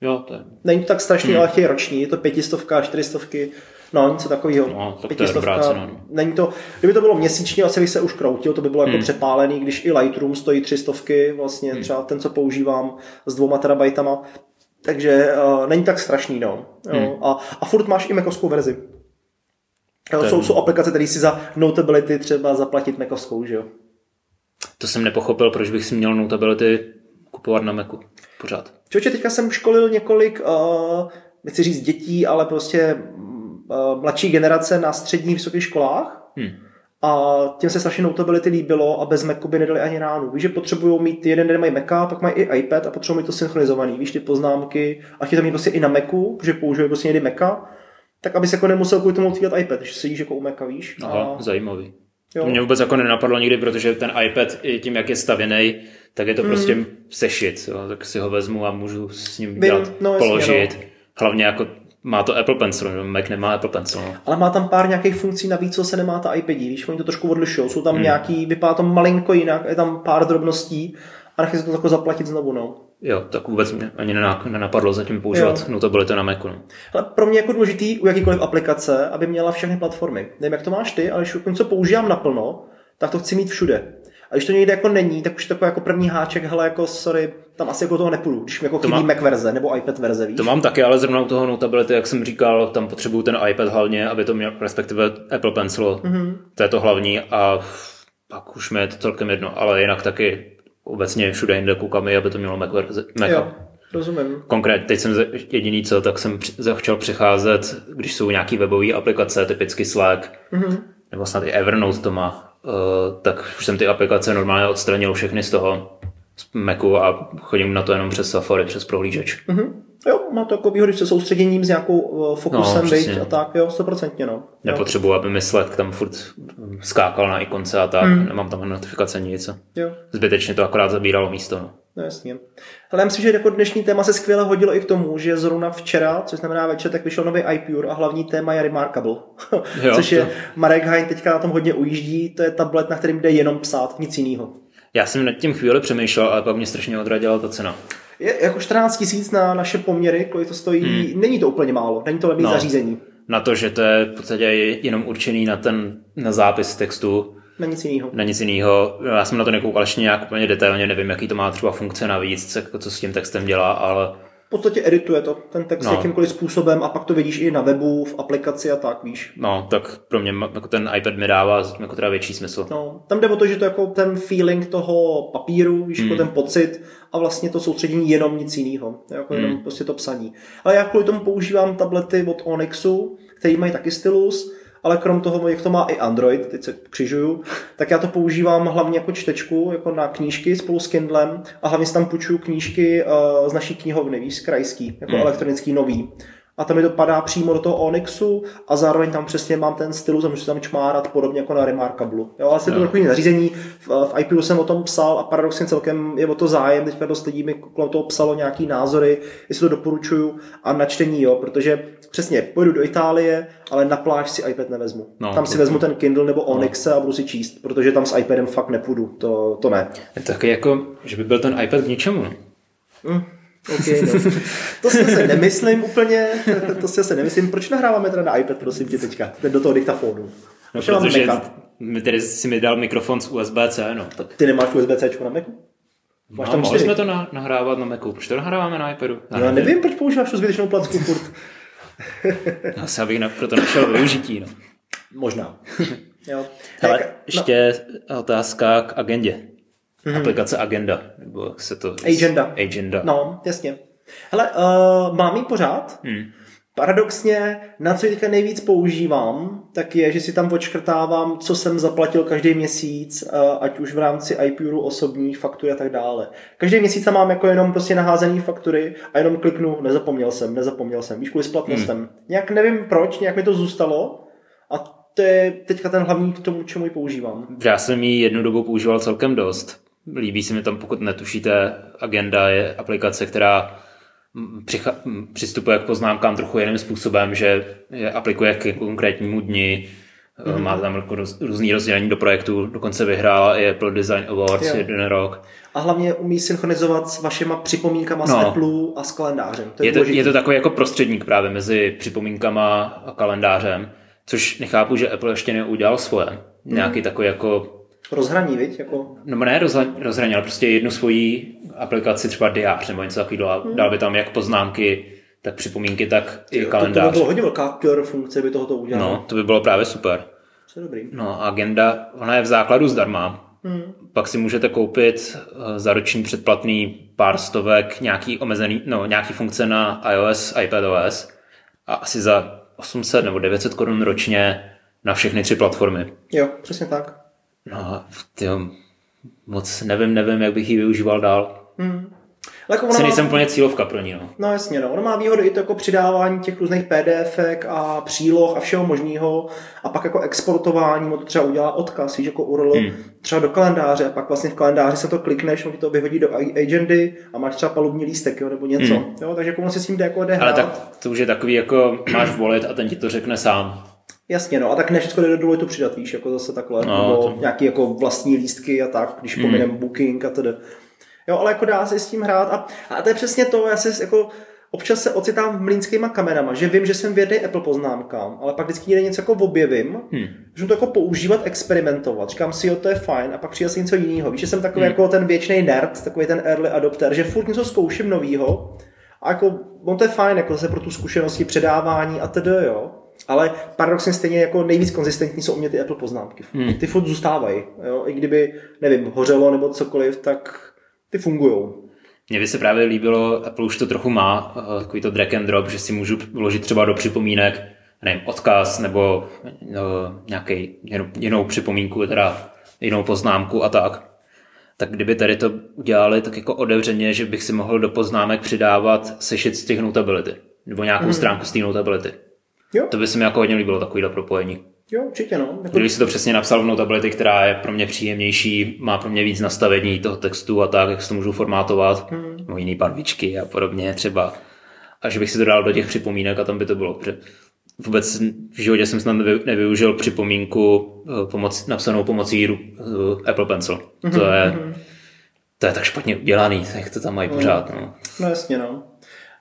[SPEAKER 2] Jo, to je...
[SPEAKER 1] Není to tak strašně hmm. lehký roční, je to pětistovka, čtyřistovky, no něco takového.
[SPEAKER 2] No, tak pětistovka, to je dobrá cena.
[SPEAKER 1] Není to, kdyby to bylo měsíčně, asi bych se už kroutil, to by bylo jako hmm. jako přepálený, když i Lightroom stojí tři stovky, vlastně hmm. třeba ten, co používám s dvouma terabajtama, takže uh, není tak strašný, no. Hmm. Jo. A, a furt máš i Macovskou verzi. Ten... Jsou, jsou aplikace, které si za Notability třeba zaplatit Macovskou, že jo?
[SPEAKER 2] To jsem nepochopil, proč bych si měl Notability kupovat na Macu pořád.
[SPEAKER 1] Čoče, teďka jsem školil několik, uh, nechci říct dětí, ale prostě uh, mladší generace na středních vysokých školách. Hmm. A těm se strašně Notability líbilo a bez Macu by nedali ani ránu. Víš, že potřebují mít, jeden den mají Maca, pak mají i iPad a potřebují mít to synchronizovaný. Víš, ty poznámky a chtějí to mít prostě i na Macu, protože používají prostě někdy Maca, tak abys jako nemusel kvůli tomu otvírat iPad, když sedíš jako u Maca, víš.
[SPEAKER 2] Aha, a... zajímavý. Jo. To mě vůbec jako nenapadlo nikdy, protože ten iPad tím, jak je stavěný, tak je to mm. prostě sešit. Jo. Tak si ho vezmu a můžu s ním dělat, no, položit. Jasně, no. Hlavně jako má to Apple Pencil, Mac nemá Apple Pencil. No.
[SPEAKER 1] Ale má tam pár nějakých funkcí navíc, co se nemá ta iPad, víš, oni to trošku odlišují. Jsou tam hmm. nějaký, vypadá to malinko jinak, je tam pár drobností a nechci se to tako zaplatit znovu, no.
[SPEAKER 2] Jo, tak vůbec mě ani nenapadlo zatím používat no to byly to na Macu. No.
[SPEAKER 1] Ale pro mě jako důležitý u jakýkoliv aplikace, aby měla všechny platformy. Nevím, jak to máš ty, ale když něco používám naplno, tak to chci mít všude. A když to někde jako není, tak už takový jako první háček, hele, jako sorry, tam asi jako toho nepůjdu, když mi jako chybí
[SPEAKER 2] má-
[SPEAKER 1] Mac verze nebo iPad verze, víš?
[SPEAKER 2] To mám taky, ale zrovna u toho Notability, jak jsem říkal, tam potřebuju ten iPad hlavně, aby to měl, respektive Apple Pencil, mm-hmm. to je to hlavní a pak už mi je to celkem jedno, ale jinak taky obecně všude jinde koukám, aby to mělo Mac verzi. Mac.
[SPEAKER 1] Jo, rozumím.
[SPEAKER 2] Konkrétně teď jsem jediný co, tak jsem začal přecházet, když jsou nějaký webové aplikace, typicky Slack, mm-hmm. nebo snad i Evernote to má, tak už jsem ty aplikace normálně odstranil všechny z toho z Macu a chodím na to jenom přes Safari, přes prohlížeč.
[SPEAKER 1] Mhm. Jo, má to jako výhody se soustředěním, s nějakou uh, fokusem,
[SPEAKER 2] No,
[SPEAKER 1] a tak, jo, stoprocentně, no.
[SPEAKER 2] Nepotřebuji, aby mi Slack tam furt skákal na ikonce a tak, hmm. nemám tam notifikace nic.
[SPEAKER 1] Jo,
[SPEAKER 2] Zbytečně to akorát zabíralo místo. No.
[SPEAKER 1] No jasně. Ale já myslím, že jako dnešní téma se skvěle hodilo i k tomu, že zrovna včera, což znamená večer, tak vyšel nový iPure a hlavní téma je Remarkable.
[SPEAKER 2] Jo,
[SPEAKER 1] což je, Marek Hein teďka na tom hodně ujíždí, to je tablet, na kterým jde jenom psát, nic jiného.
[SPEAKER 2] Já jsem nad tím chvíli přemýšlel, ale pak mě strašně odradila ta cena.
[SPEAKER 1] Je jako 14 tisíc na naše poměry, kolik to stojí, hmm. není to úplně málo, není to levný
[SPEAKER 2] No.
[SPEAKER 1] no. zařízení,
[SPEAKER 2] Na to, že to je v podstatě jenom určený na ten na zápis textu,
[SPEAKER 1] na nic jiného.
[SPEAKER 2] na nic jiného. Já jsem na to nekoukal ještě nějak úplně detailně, nevím, jaký to má třeba funkce navíc, co, co s tím textem dělá, ale
[SPEAKER 1] V podstatě edituje to, ten text
[SPEAKER 2] No.
[SPEAKER 1] jakýmkoliv způsobem a pak to vidíš i na webu, v aplikaci a tak, víš.
[SPEAKER 2] no, tak pro mě jako ten iPad mi dává jako teda větší smysl.
[SPEAKER 1] No, tam jde o to, že to je jako ten feeling toho papíru, víš,
[SPEAKER 2] Hmm.
[SPEAKER 1] jako ten pocit a vlastně to soustředění jenom nic jiného, jako
[SPEAKER 2] Hmm.
[SPEAKER 1] jenom prostě to psaní. Ale já kvůli tomu používám tablety od Onyxu, který mají taky stylus, ale krom toho, jak to má i Android, teď se křižuju, tak já to používám hlavně jako čtečku, jako na knížky spolu s Kindlem a hlavně si tam půjčuju knížky uh, z naší knihovny, víš, krajský, jako
[SPEAKER 2] Hmm.
[SPEAKER 1] elektronický nový. A tam mi to padá přímo do toho Onyxu a zároveň tam přesně mám ten stylus a můžu tam čmárat podobně jako na Remarkable. Jo, asi to
[SPEAKER 2] Jo.
[SPEAKER 1] takový zařízení, v, v IPU jsem o tom psal a paradoxně celkem je o to zájem, teďka dost lidí mi kolem toho psalo nějaký názory, jestli to doporučuju a na čtení, jo, protože přesně pojedu do Itálie, ale na pláž si iPad nevezmu.
[SPEAKER 2] No,
[SPEAKER 1] No, tam si
[SPEAKER 2] to-
[SPEAKER 1] vezmu ten Kindle nebo Onyxe a budu si číst, protože tam s iPadem fakt nepůjdu, to, to ne.
[SPEAKER 2] Taky jako, že by byl ten iPad k ničemu. no.
[SPEAKER 1] Okay, no. To si se nemyslím úplně, to si se nemyslím. Proč nahráváme teda na iPad, prosím tě teďka, Teď do toho diktafonu?
[SPEAKER 2] No, protože mi tedy si mi dal mikrofon z USB-C, no. Tak
[SPEAKER 1] Ty nemáš USB-C na Macu? Máš
[SPEAKER 2] no,
[SPEAKER 1] tam
[SPEAKER 2] mohli jsme to na, nahrávat na Macu. Proč to nahráváme na iPadu?
[SPEAKER 1] Já nevím, proč používáš tu zbytečnou placku furt.
[SPEAKER 2] Asi abych na, proto našel využití. No.
[SPEAKER 1] Možná. Jo.
[SPEAKER 2] Hele,
[SPEAKER 1] Tak,
[SPEAKER 2] ještě otázka k agendě. Aplikace Agenda, nebo jak se to...
[SPEAKER 1] Agenda.
[SPEAKER 2] Agenda.
[SPEAKER 1] No, jasně. Hele, uh, mám ji pořád.
[SPEAKER 2] Hmm.
[SPEAKER 1] Paradoxně, na co ji teďka nejvíc používám, tak je, že si tam odškrtávám, co jsem zaplatil každý měsíc, eh, ať už v rámci iPuru osobních faktur a tak dále. Každý měsíc tam mám jako jenom prostě naházený faktury a jenom kliknu, nezapomněl jsem, nezapomněl jsem, víš, kvůli splatnostem. Hmm. Nějak nevím proč, nějak mi to zůstalo a to je teďka ten hlavní k tomu, čemu ji používám.
[SPEAKER 2] Já jsem ji jednu dobu používal celkem dost. Líbí se mi tam, pokud netušíte, Agenda je aplikace, která přicha- přistupuje k poznámkám trochu jiným způsobem, že je aplikuje k konkrétnímu dni, mm. má tam jako roz, různý rozdělení do projektu, dokonce vyhrála i Apple Design Awards
[SPEAKER 1] Jo.
[SPEAKER 2] jeden rok.
[SPEAKER 1] A hlavně umí synchronizovat s vašima připomínkama
[SPEAKER 2] No.
[SPEAKER 1] z Apple a s kalendářem. To je,
[SPEAKER 2] Je to,
[SPEAKER 1] důležitý.
[SPEAKER 2] je to takový jako prostředník právě mezi připomínkama a kalendářem, což nechápu, že Apple ještě neudělal svoje. Nějaký takový jako
[SPEAKER 1] rozhraní, viď? Jako,
[SPEAKER 2] No ne rozhra- rozhraní, ale prostě jednu svoji aplikaci, třeba diář nebo něco takového. Hmm. Dal by tam jak poznámky, tak připomínky, tak i
[SPEAKER 1] to, to by
[SPEAKER 2] kalendář.
[SPEAKER 1] bylo hodně velká killer funkce, by tohoto udělalo.
[SPEAKER 2] No, to by bylo právě super.
[SPEAKER 1] To je dobrý.
[SPEAKER 2] No a agenda, ona je v základu zdarma.
[SPEAKER 1] Hmm.
[SPEAKER 2] Pak si můžete koupit eh, za roční předplatný pár stovek nějaký omezený, no nějaký funkce na iOS, iPadOS a asi za 800 nebo 900 korun ročně na všechny tři platformy.
[SPEAKER 1] Jo, přesně tak.
[SPEAKER 2] No, tyjo, moc nevím, nevím, jak bych ji využíval dál.
[SPEAKER 1] Hmm. Ale jako ona má,
[SPEAKER 2] nejsem úplně cílovka pro ní, no.
[SPEAKER 1] no jasně, no. Ono má výhody i to jako přidávání těch různých PDFek a příloh a všeho možného a pak jako exportování, mu to třeba udělá odkaz, víš, jako URL
[SPEAKER 2] Hmm.
[SPEAKER 1] třeba do kalendáře a pak vlastně v kalendáři se to klikneš, on ti to vyhodí do agendy a máš třeba palubní lístek, jo, nebo něco.
[SPEAKER 2] Hmm.
[SPEAKER 1] Jo, takže jako on si s tím jde jako
[SPEAKER 2] Ale tak to už je takový, jako máš volit a ten ti to řekne sám.
[SPEAKER 1] Jasně, no a tak ne všechno jde do to přidat, víš, jako zase takhle,
[SPEAKER 2] No,
[SPEAKER 1] no, nebo
[SPEAKER 2] to-
[SPEAKER 1] nějaký jako vlastní lístky a tak, když pominem booking a tedy. Jo, ale jako dá se s tím hrát a, a to je přesně to, já si jako občas se ocitám v mlínskýma kamenama, že vím, že jsem věrný Apple poznámkám, ale pak vždycky někde něco jako objevím, hmm. že to jako používat, experimentovat. Říkám si, jo, to je fajn, a pak přijde si něco jiného. Víš, že jsem takový hmm. jako ten věčný nerd, takový ten early adopter, že furt něco zkouším novýho, a jako, on to je fajn, jako se pro tu zkušenosti, předávání a tedy, jo. Ale paradoxně stejně jako nejvíc konzistentní jsou u mě ty Apple poznámky. Hmm. Ty furt zůstávají. Jo? I kdyby, nevím, hořelo nebo cokoliv, tak ty fungují.
[SPEAKER 2] Mně by se právě líbilo, Apple už to trochu má, eh, takový to drag and drop, že si můžu vložit třeba do připomínek nevím, odkaz nebo no, nějaký jinou připomínku, teda jinou poznámku a tak. Tak kdyby tady to udělali tak jako otevřeně, že bych si mohl do poznámek přidávat sešit z těch notability, nebo nějakou hmm. stránku z té notability. Jo. To by se mi jako hodně líbilo, takovýhle propojení.
[SPEAKER 1] Jo, určitě no.
[SPEAKER 2] Jako... Kdyby si to přesně napsal v Notability, která je pro mě příjemnější, má pro mě víc nastavení toho textu a tak, jak si to můžu formátovat, hmm. nebo jiný barvičky a podobně třeba. A že bych si to dal do těch připomínek a tam by to bylo. Vůbec v životě jsem snad nevyužil připomínku eh, pomoc, napsanou pomocí uh, Apple Pencil. To je, mhm. to je tak špatně udělaný, jak to tam mají mm. pořád. No.
[SPEAKER 1] no jasně, no.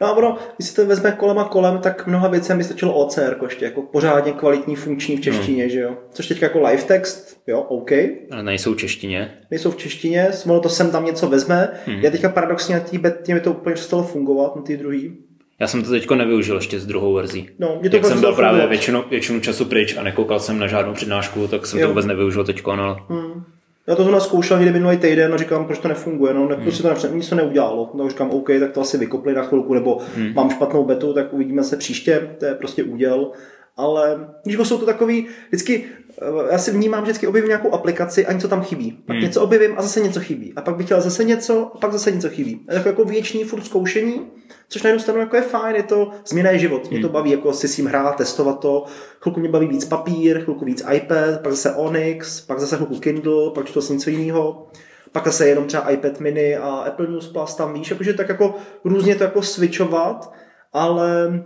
[SPEAKER 1] No a ono, když si to vezme kolem a kolem, tak mnoha věcem by stačilo OCR, ještě jako pořádně kvalitní funkční v češtině, hmm. že jo. Což teď jako live text, jo, OK.
[SPEAKER 2] Ale nejsou v češtině.
[SPEAKER 1] Nejsou v češtině, ono to sem tam něco vezme. Hmm. Já teďka paradoxně na té betě mi to úplně přestalo fungovat, na té druhý.
[SPEAKER 2] Já jsem to teďko nevyužil ještě s druhou verzí. No, mě to Jak jsem byl právě většinu, většinu času pryč a nekoukal jsem na žádnou přednášku, tak jsem jo. to vůbec nevyužil teďko, no. Hmm.
[SPEAKER 1] Já to zrovna zkoušel někdy minulý týden a říkám, proč to nefunguje. No, ne, hmm. prostě to nepře- nic to neudělalo. Tak říkám, OK, tak to asi vykopli na chvilku, nebo hmm. mám špatnou betu, tak uvidíme se příště, to je prostě úděl. Ale když jsou to takový, vždycky Eh, já si vnímám, že vždycky objevím nějakou aplikaci a něco tam chybí. Pak hmm. něco objevím a zase něco chybí. A pak bych chtěl zase něco a pak zase něco chybí. A jako, jako věčný furt zkoušení, což na jednu stranu jako je fajn, je to změna je život. Mě to hmm. baví jako si s tím hrát, testovat to. Chvilku mě baví víc papír, chvilku víc iPad, pak zase Onyx, pak zase chvilku Kindle, pak to něco jiného. Pak zase jenom třeba iPad mini a Apple News Plus tam víš, jakože tak jako různě to jako switchovat, ale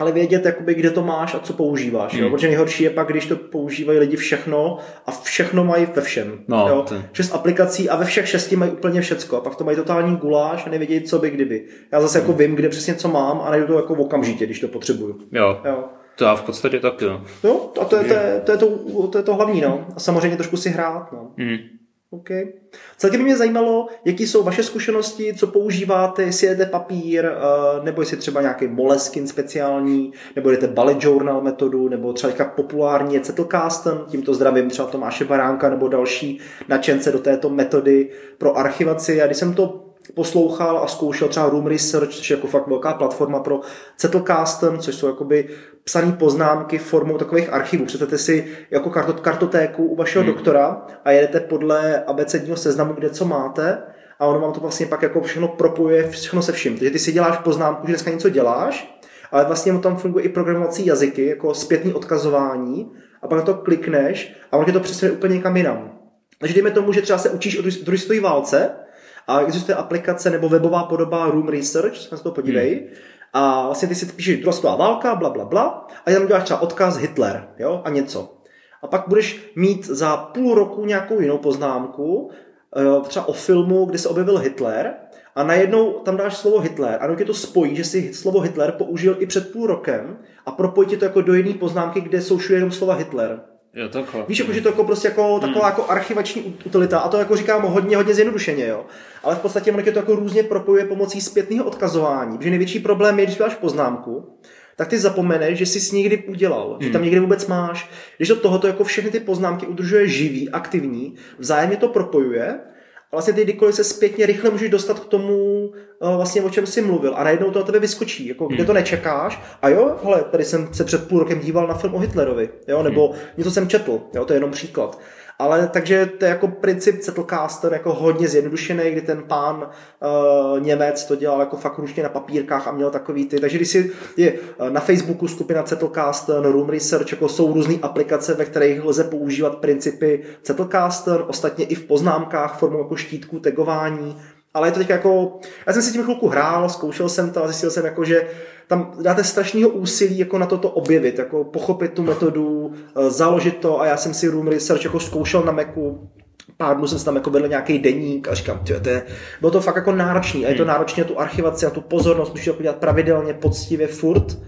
[SPEAKER 1] ale vědět, jakoby, kde to máš a co používáš. Hmm. Jo? Protože nejhorší je pak, když to používají lidi všechno a všechno mají ve všem. No, jo? Šest aplikací a ve všech šesti mají úplně všecko. A pak to mají totální guláš a nevědějí, co by kdyby. Já zase jako vím, kde přesně co mám a najdu to jako v okamžitě, když to potřebuju.
[SPEAKER 2] Jo. jo. To já v podstatě taky.
[SPEAKER 1] Jo, jo a to je to, je, to, je to, to, je to hlavní. No. A samozřejmě trošku si hrát. No. Hmm. OK. Celkem mě zajímalo, jaký jsou vaše zkušenosti, co používáte, jestli jedete papír, eh, nebo jestli třeba nějaký Moleskin speciální, nebo jdete bullet journal metodu, nebo třeba teďka populární je Zettelkasten, tímto zdravím třeba Tomáše Baránka nebo další načence do této metody pro archivaci. A když jsem to poslouchal a zkoušel třeba Room Research, což je jako fakt velká platforma pro Zettelkasten, což jsou jakoby psané poznámky formou takových archivů. Představte si jako kartotéku u vašeho hmm. doktora a jedete podle abecedního seznamu, kde co máte a ono vám to vlastně pak jako všechno propojuje, všechno se vším. Takže ty si děláš poznámku, že dneska něco děláš, ale vlastně tam funguje i programovací jazyky, jako zpětný odkazování a pak na to klikneš a on tě to přesune úplně někam jinam. Takže dejme tomu, že třeba se učíš o druhé válce a existuje aplikace nebo webová podoba Room Research, se na to podívej, hmm. a vlastně ty si píšeš druhá válka, bla, bla, bla, a tam děláš třeba odkaz Hitler, jo, a něco. A pak budeš mít za půl roku nějakou jinou poznámku, eh, třeba o filmu, kde se objevil Hitler, a najednou tam dáš slovo Hitler a tě to spojí, že si slovo Hitler použil i před půl rokem a propojí ti to jako do jiné poznámky, kde jsou jenom slova Hitler.
[SPEAKER 2] Jo, takhle.
[SPEAKER 1] Víš, jako, že to jako prostě jako, hmm. taková jako archivační utilita a to jako říkám hodně, hodně zjednodušeně, jo. Ale v podstatě ono to jako různě propojuje pomocí zpětného odkazování, protože největší problém je, když máš poznámku, tak ty zapomeneš, že jsi s někdy udělal, hmm. že tam někde vůbec máš. Když to tohoto jako všechny ty poznámky udržuje živý, aktivní, vzájemně to propojuje a vlastně ty kdykoliv se zpětně rychle můžeš dostat k tomu, vlastně o čem jsi mluvil a najednou to na tebe vyskočí, jako kde to hmm. nečekáš a jo, hele, tady jsem se před půl rokem díval na film o Hitlerovi, jo, nebo hmm. něco jsem četl, jo, to je jenom příklad. Ale takže to je jako princip Zettelkasten jako hodně zjednodušený, kdy ten pán uh, Němec to dělal jako fakt ručně na papírkách a měl takový ty. Takže když si je eh, na Facebooku skupina Zettelkasten, Room Research, jako jsou různé aplikace, ve kterých lze používat principy Zettelkasten, ostatně i v poznámkách formou jako štítků, tagování, ale je to teď jako, já jsem si tím chvilku hrál, zkoušel jsem to a zjistil jsem jako, že tam dáte strašného úsilí jako na toto objevit, jako pochopit tu metodu, eh, založit to a já jsem si Room Research jako zkoušel na Macu, pár dnů jsem si tam jako vedl nějaký deník a říkám, tyjo, to je, bylo to fakt jako náročný a je to náročné na tu archivaci a tu pozornost, musíš to dělat pravidelně, poctivě, furt,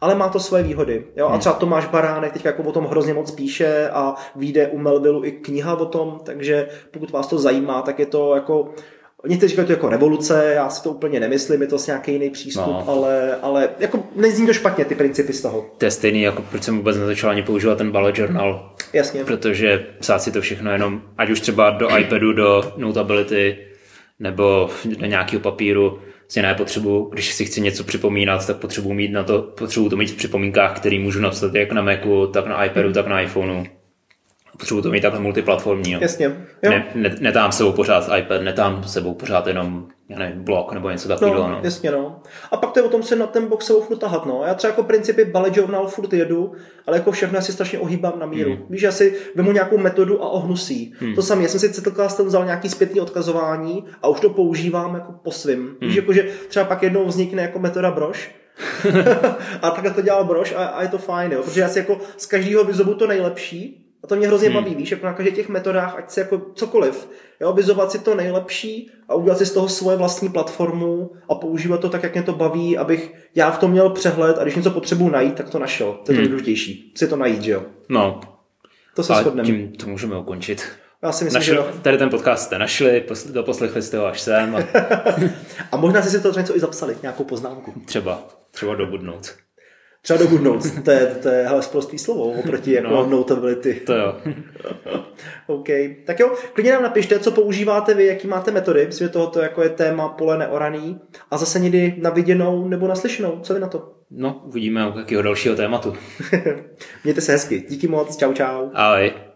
[SPEAKER 1] ale má to svoje výhody. Jo? A třeba Tomáš Baránek teď jako o tom hrozně moc píše a vyjde u Melvillu i kniha o tom, takže pokud vás to zajímá, tak je to jako Někteří říkají to jako revoluce, já si to úplně nemyslím, je to nějaký jiný přístup, no. ale, ale jako nezní to špatně ty principy z toho.
[SPEAKER 2] To je stejný, jako proč jsem vůbec nezačal ani používat ten bullet journal.
[SPEAKER 1] Jasně.
[SPEAKER 2] Protože psát si to všechno jenom, ať už třeba do iPadu, do Notability, nebo do nějakého papíru, si ne potřebu, když si chci něco připomínat, tak potřebuji mít na to, potřebuji to mít v připomínkách, který můžu napsat jak na Macu, tak na iPadu, hmm. tak na iPhoneu. Potřebuji to mít takhle multiplatformní. Jo.
[SPEAKER 1] Jasně.
[SPEAKER 2] Jo. Ne, ne, netám sebou pořád iPad, netám sebou pořád jenom já nevím, blok nebo něco takového.
[SPEAKER 1] No,
[SPEAKER 2] no,
[SPEAKER 1] jasně, no. A pak to je o tom se na ten box sebou furt tahat, no. Já třeba jako principy bullet journal furt jedu, ale jako všechno si strašně ohýbám na míru. Hmm. Víš, já si vemu nějakou metodu a ohnu si. Hmm. To samé, já jsem si Zettelcast vzal nějaký zpětný odkazování a už to používám jako po svým. Hmm. Víš, jako, že třeba pak jednou vznikne jako metoda brož, a takhle to dělal brož a, a, je to fajn, jo. protože já si jako z každého vyzobu to nejlepší a to mě hrozně hmm. baví, víš, jako na každých těch metodách, ať se jako cokoliv, jo, vyzovat si to nejlepší a udělat si z toho svoje vlastní platformu a používat to tak, jak mě to baví, abych já v tom měl přehled a když něco potřebuji najít, tak to našel. To je to hmm. nejdůležitější. Si to najít, že jo?
[SPEAKER 2] No.
[SPEAKER 1] To se shodneme.
[SPEAKER 2] tím to můžeme ukončit.
[SPEAKER 1] Já si myslím, Našli, že jo.
[SPEAKER 2] Tady ten podcast jste našli, doposlechli jste ho až sem. A,
[SPEAKER 1] a možná si si to něco i zapsali, nějakou poznámku.
[SPEAKER 2] Třeba, třeba dobudnout.
[SPEAKER 1] Třeba do Notes, to je, to je hele, prostý slovo oproti jako no, notability.
[SPEAKER 2] To jo.
[SPEAKER 1] OK. Tak jo, klidně nám napište, co používáte vy, jaký máte metody. Myslím, že tohoto jako je téma pole neoraný. A zase někdy na viděnou nebo naslyšenou. Co vy na to?
[SPEAKER 2] No, uvidíme u jakého dalšího tématu.
[SPEAKER 1] Mějte se hezky. Díky moc. Čau, čau.
[SPEAKER 2] Ahoj.